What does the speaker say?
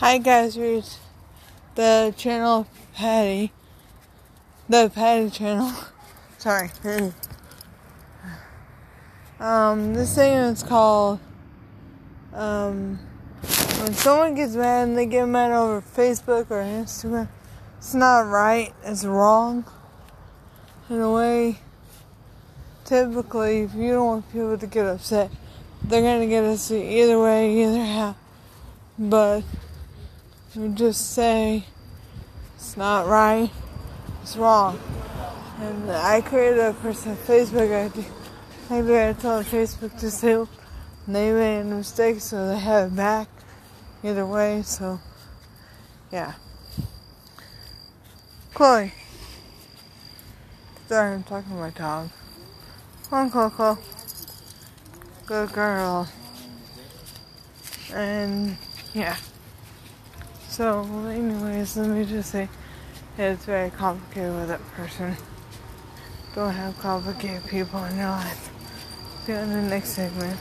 Hi guys, reach the channel Patty. The Patty channel. Sorry. um, this thing is called um when someone gets mad and they get mad over Facebook or Instagram, it's not right, it's wrong. In a way, typically, if you don't want people to get upset, they're gonna get upset either way, either how. But you just say it's not right, it's wrong. And I created a person Facebook ID. Maybe I told Facebook to say they made a mistake, so they have it back. Either way, so yeah. Chloe. Sorry, I'm talking to my dog. Come on, Coco. Good girl. And yeah. So, anyways, let me just say it's very complicated with that person. Don't have complicated people in your life. See you in the next segment.